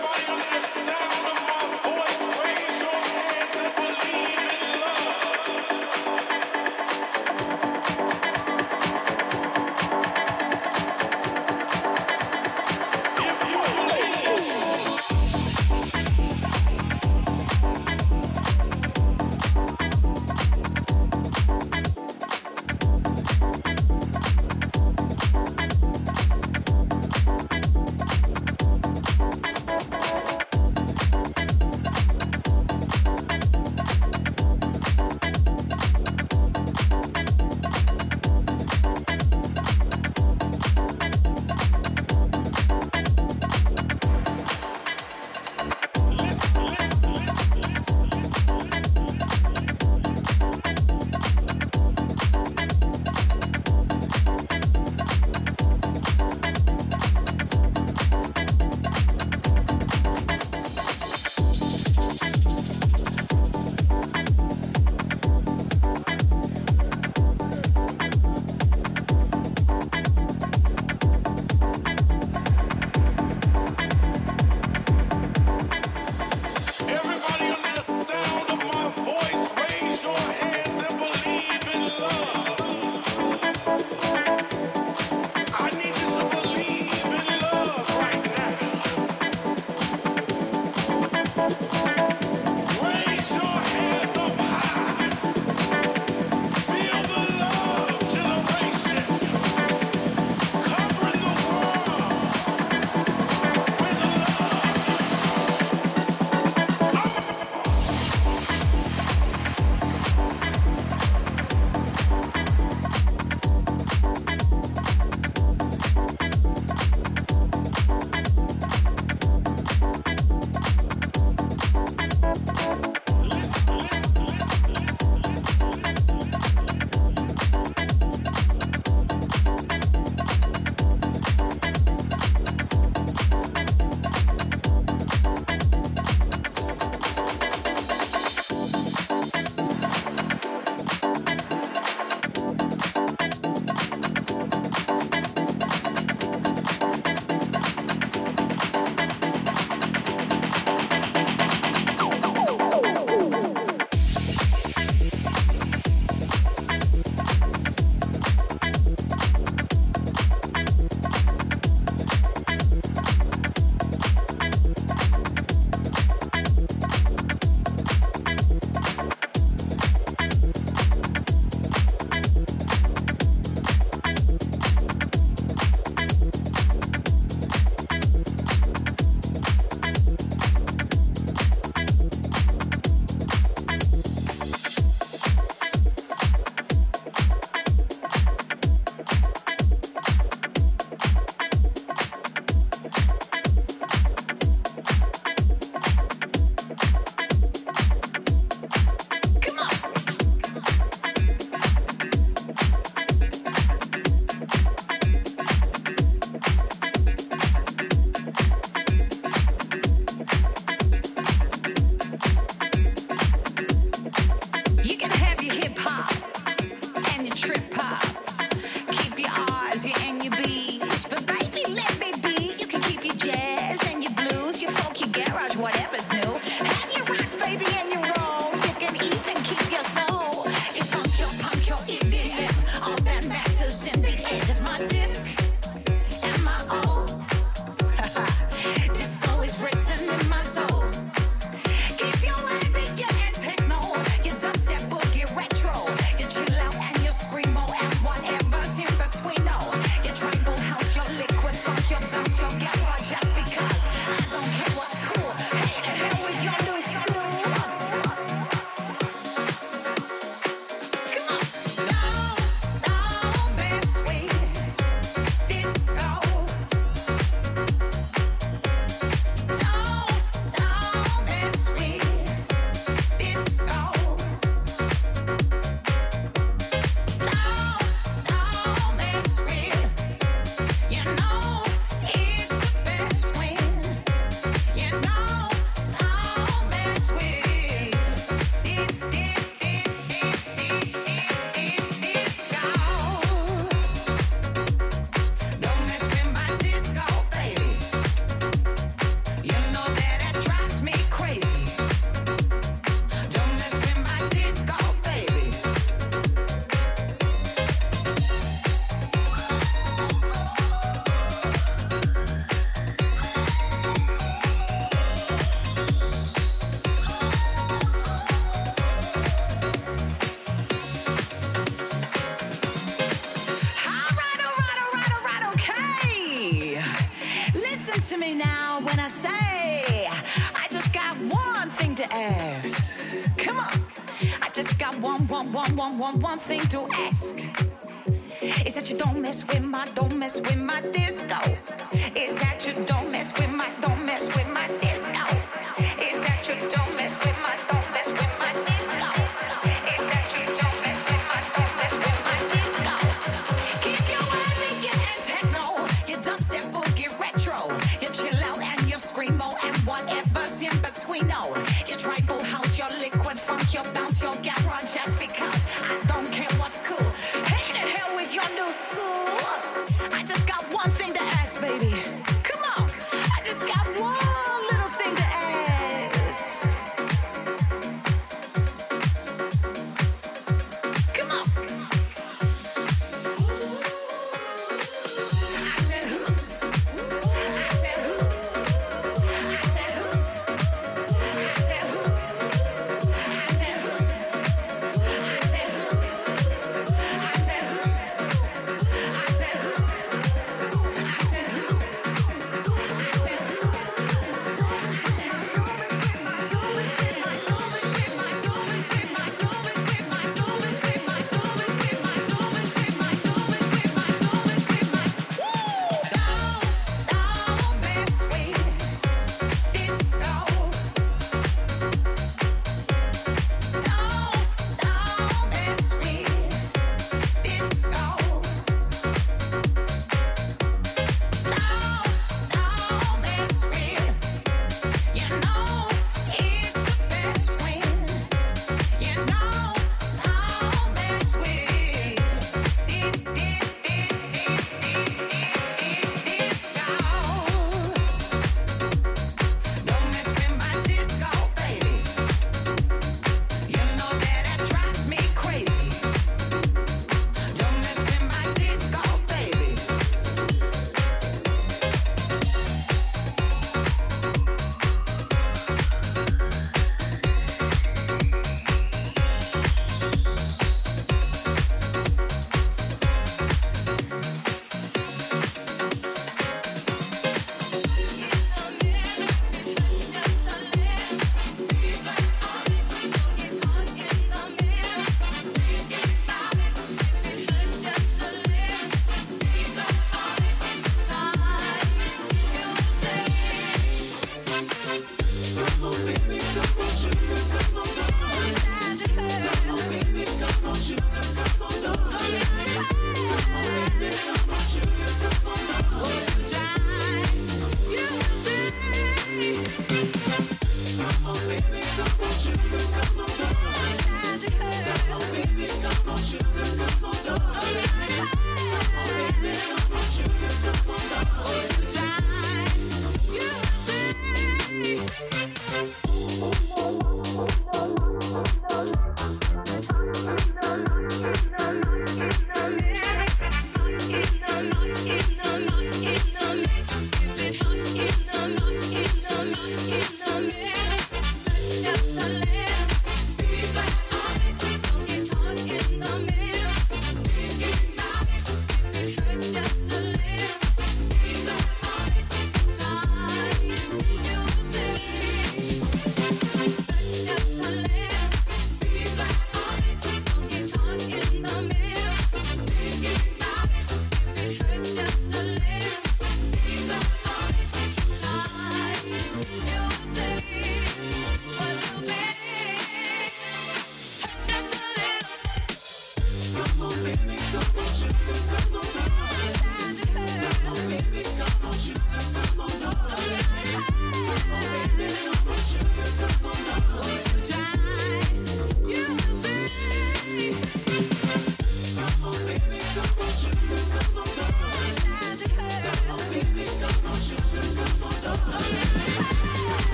sound of my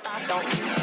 stop, don't miss.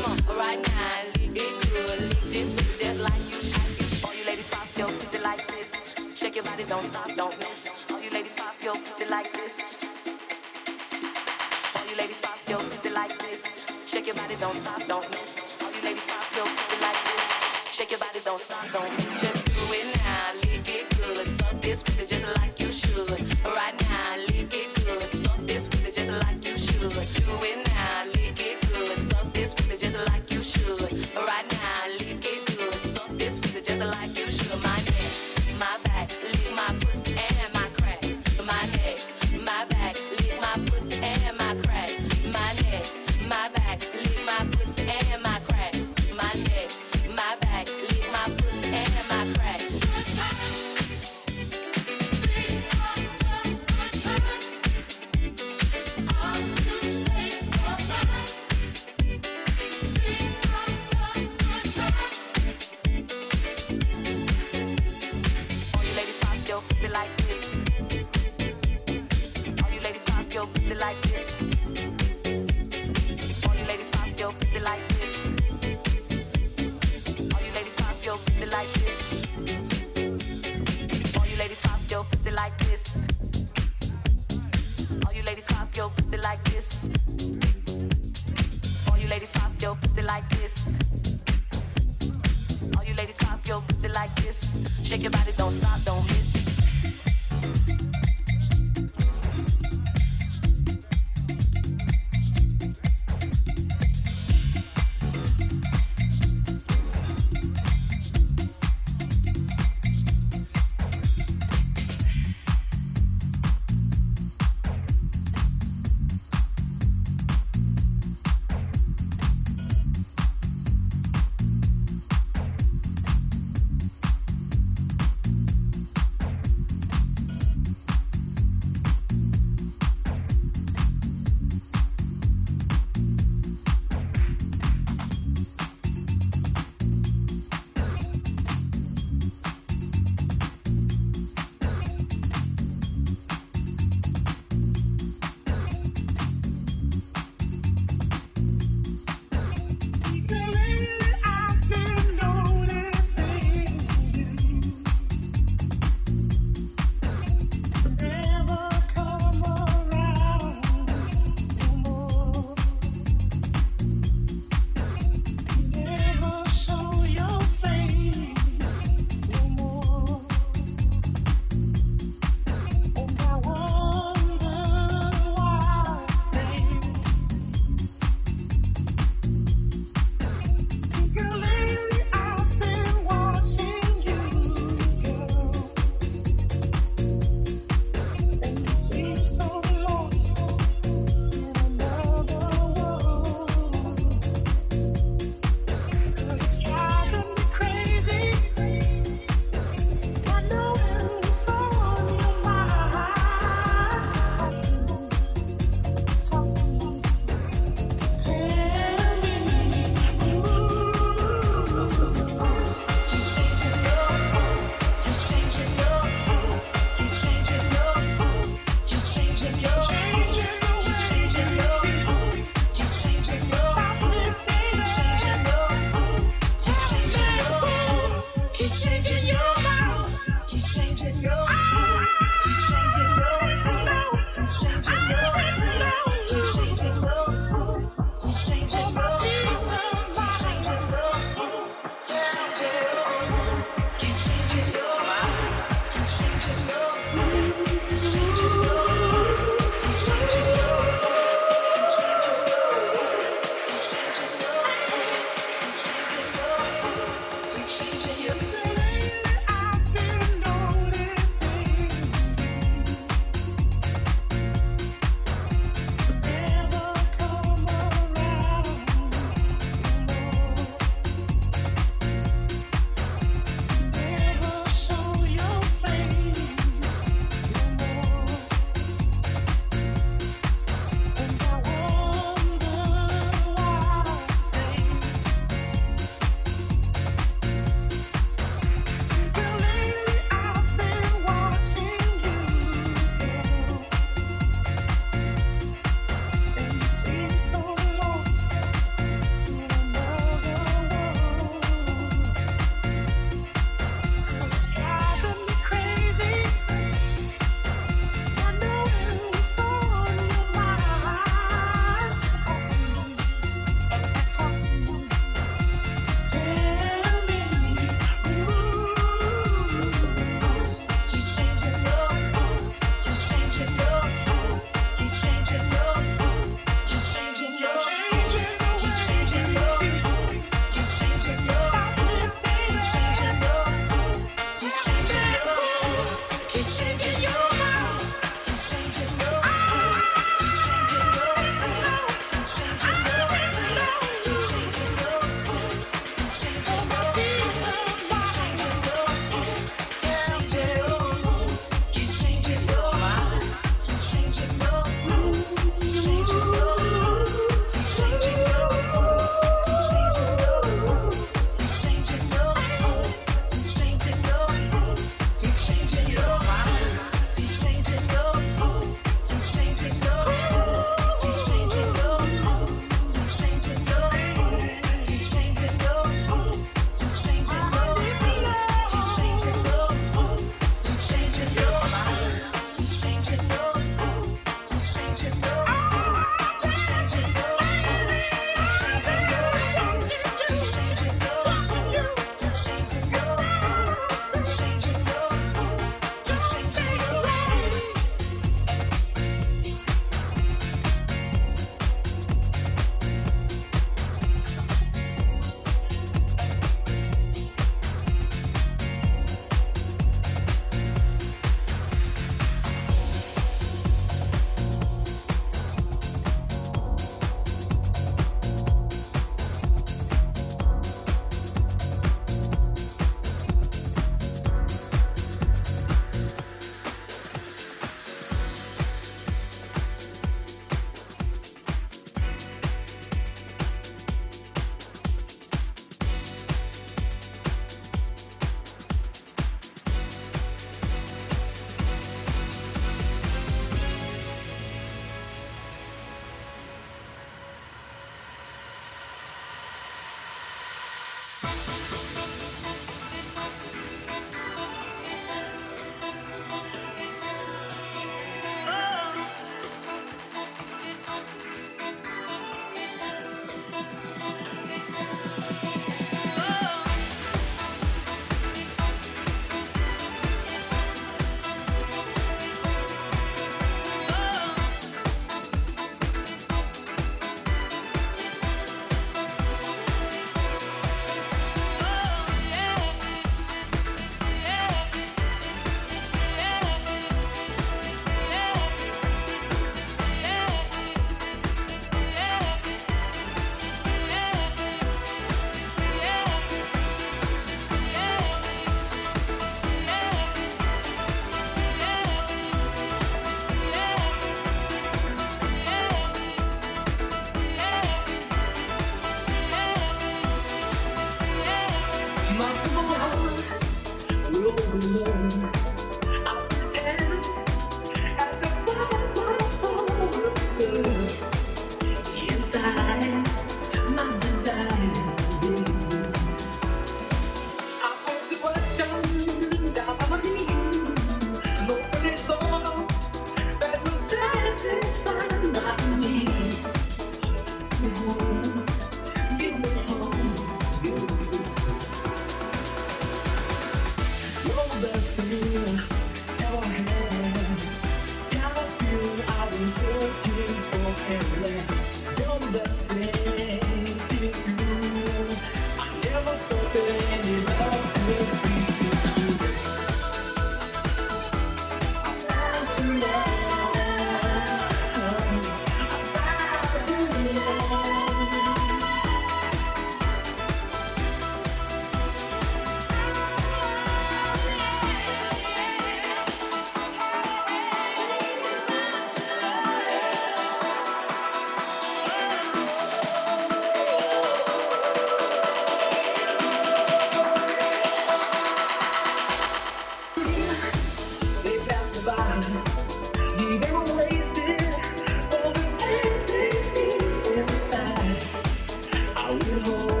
little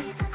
Bye.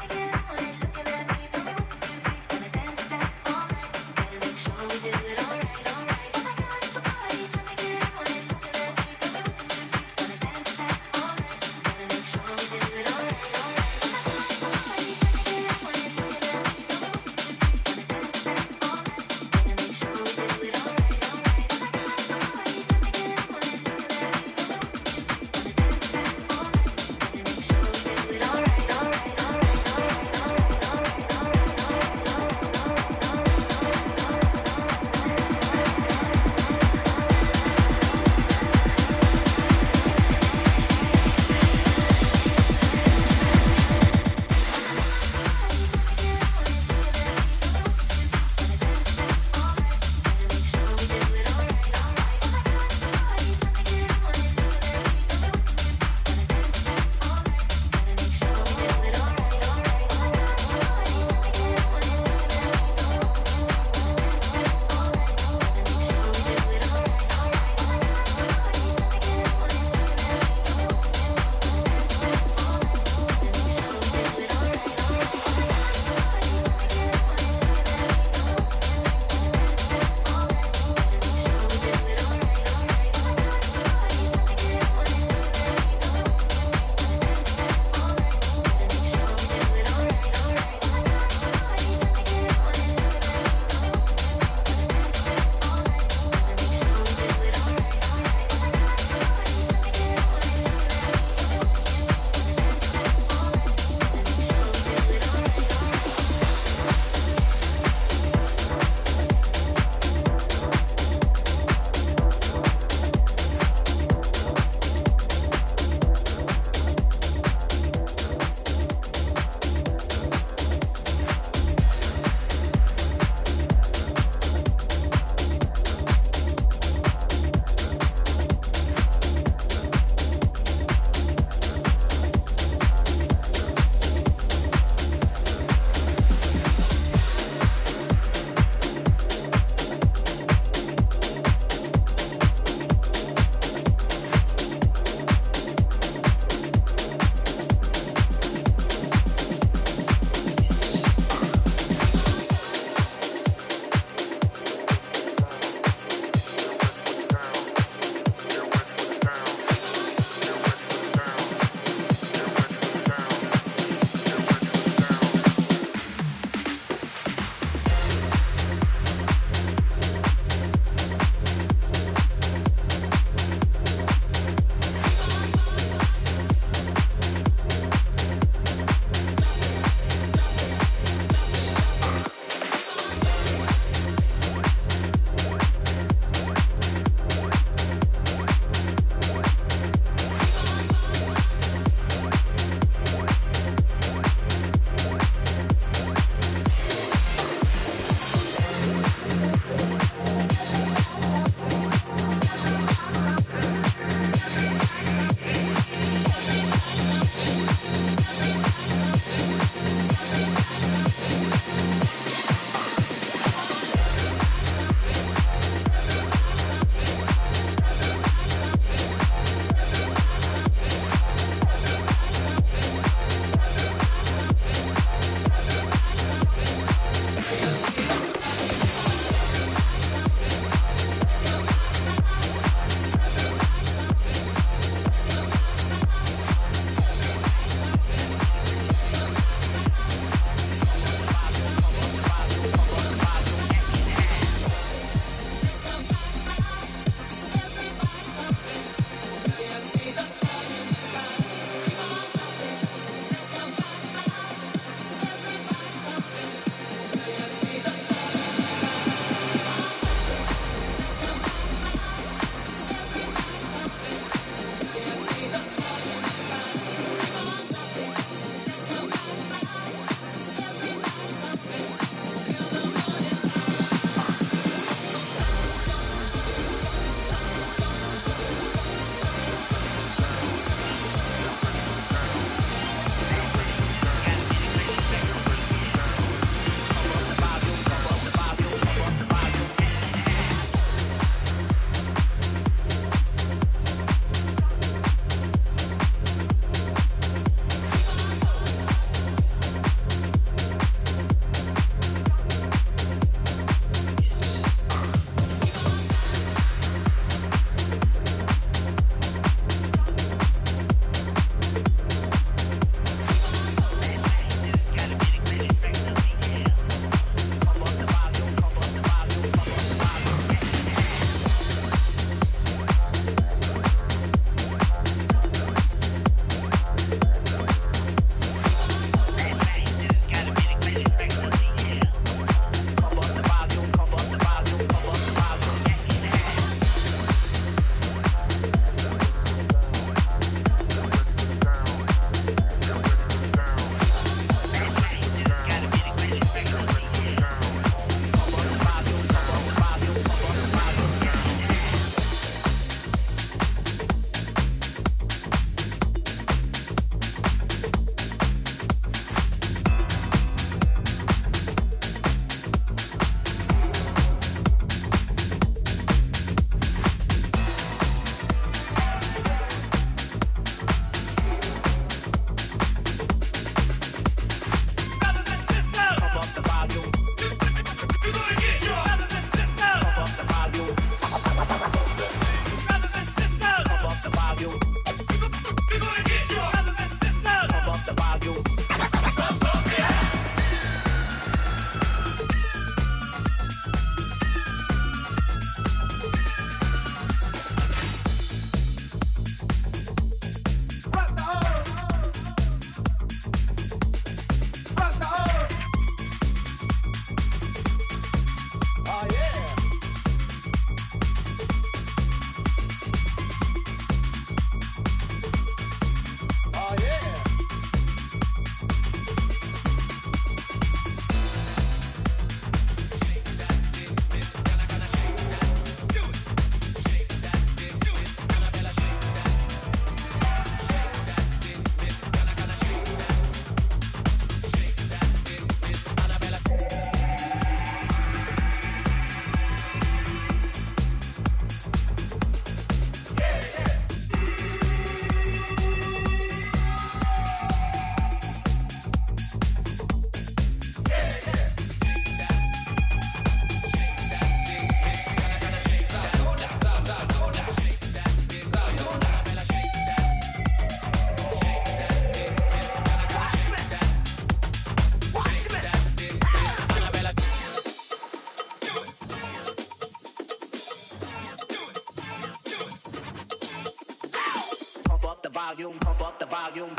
Pump up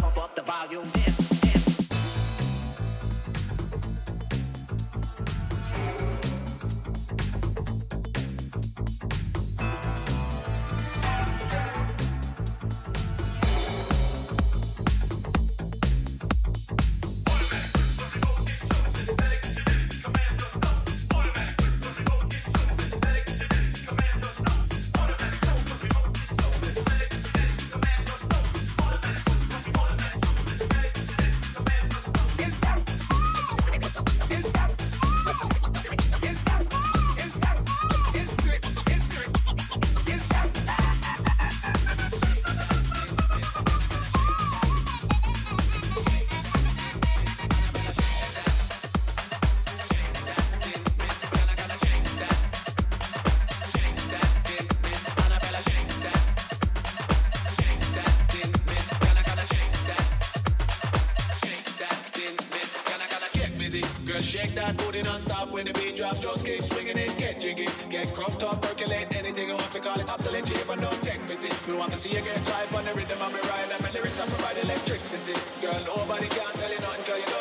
Shake that booty non-stop when the beat drops. Just keep swinging it, get jiggy, get cropped up, percolate anything you want to call it. Oscillate, you but no tech visit We want to see you get live on the rhythm of me ride, and my lyrics are provide electricity. Girl, nobody can tell you nothing 'cause you know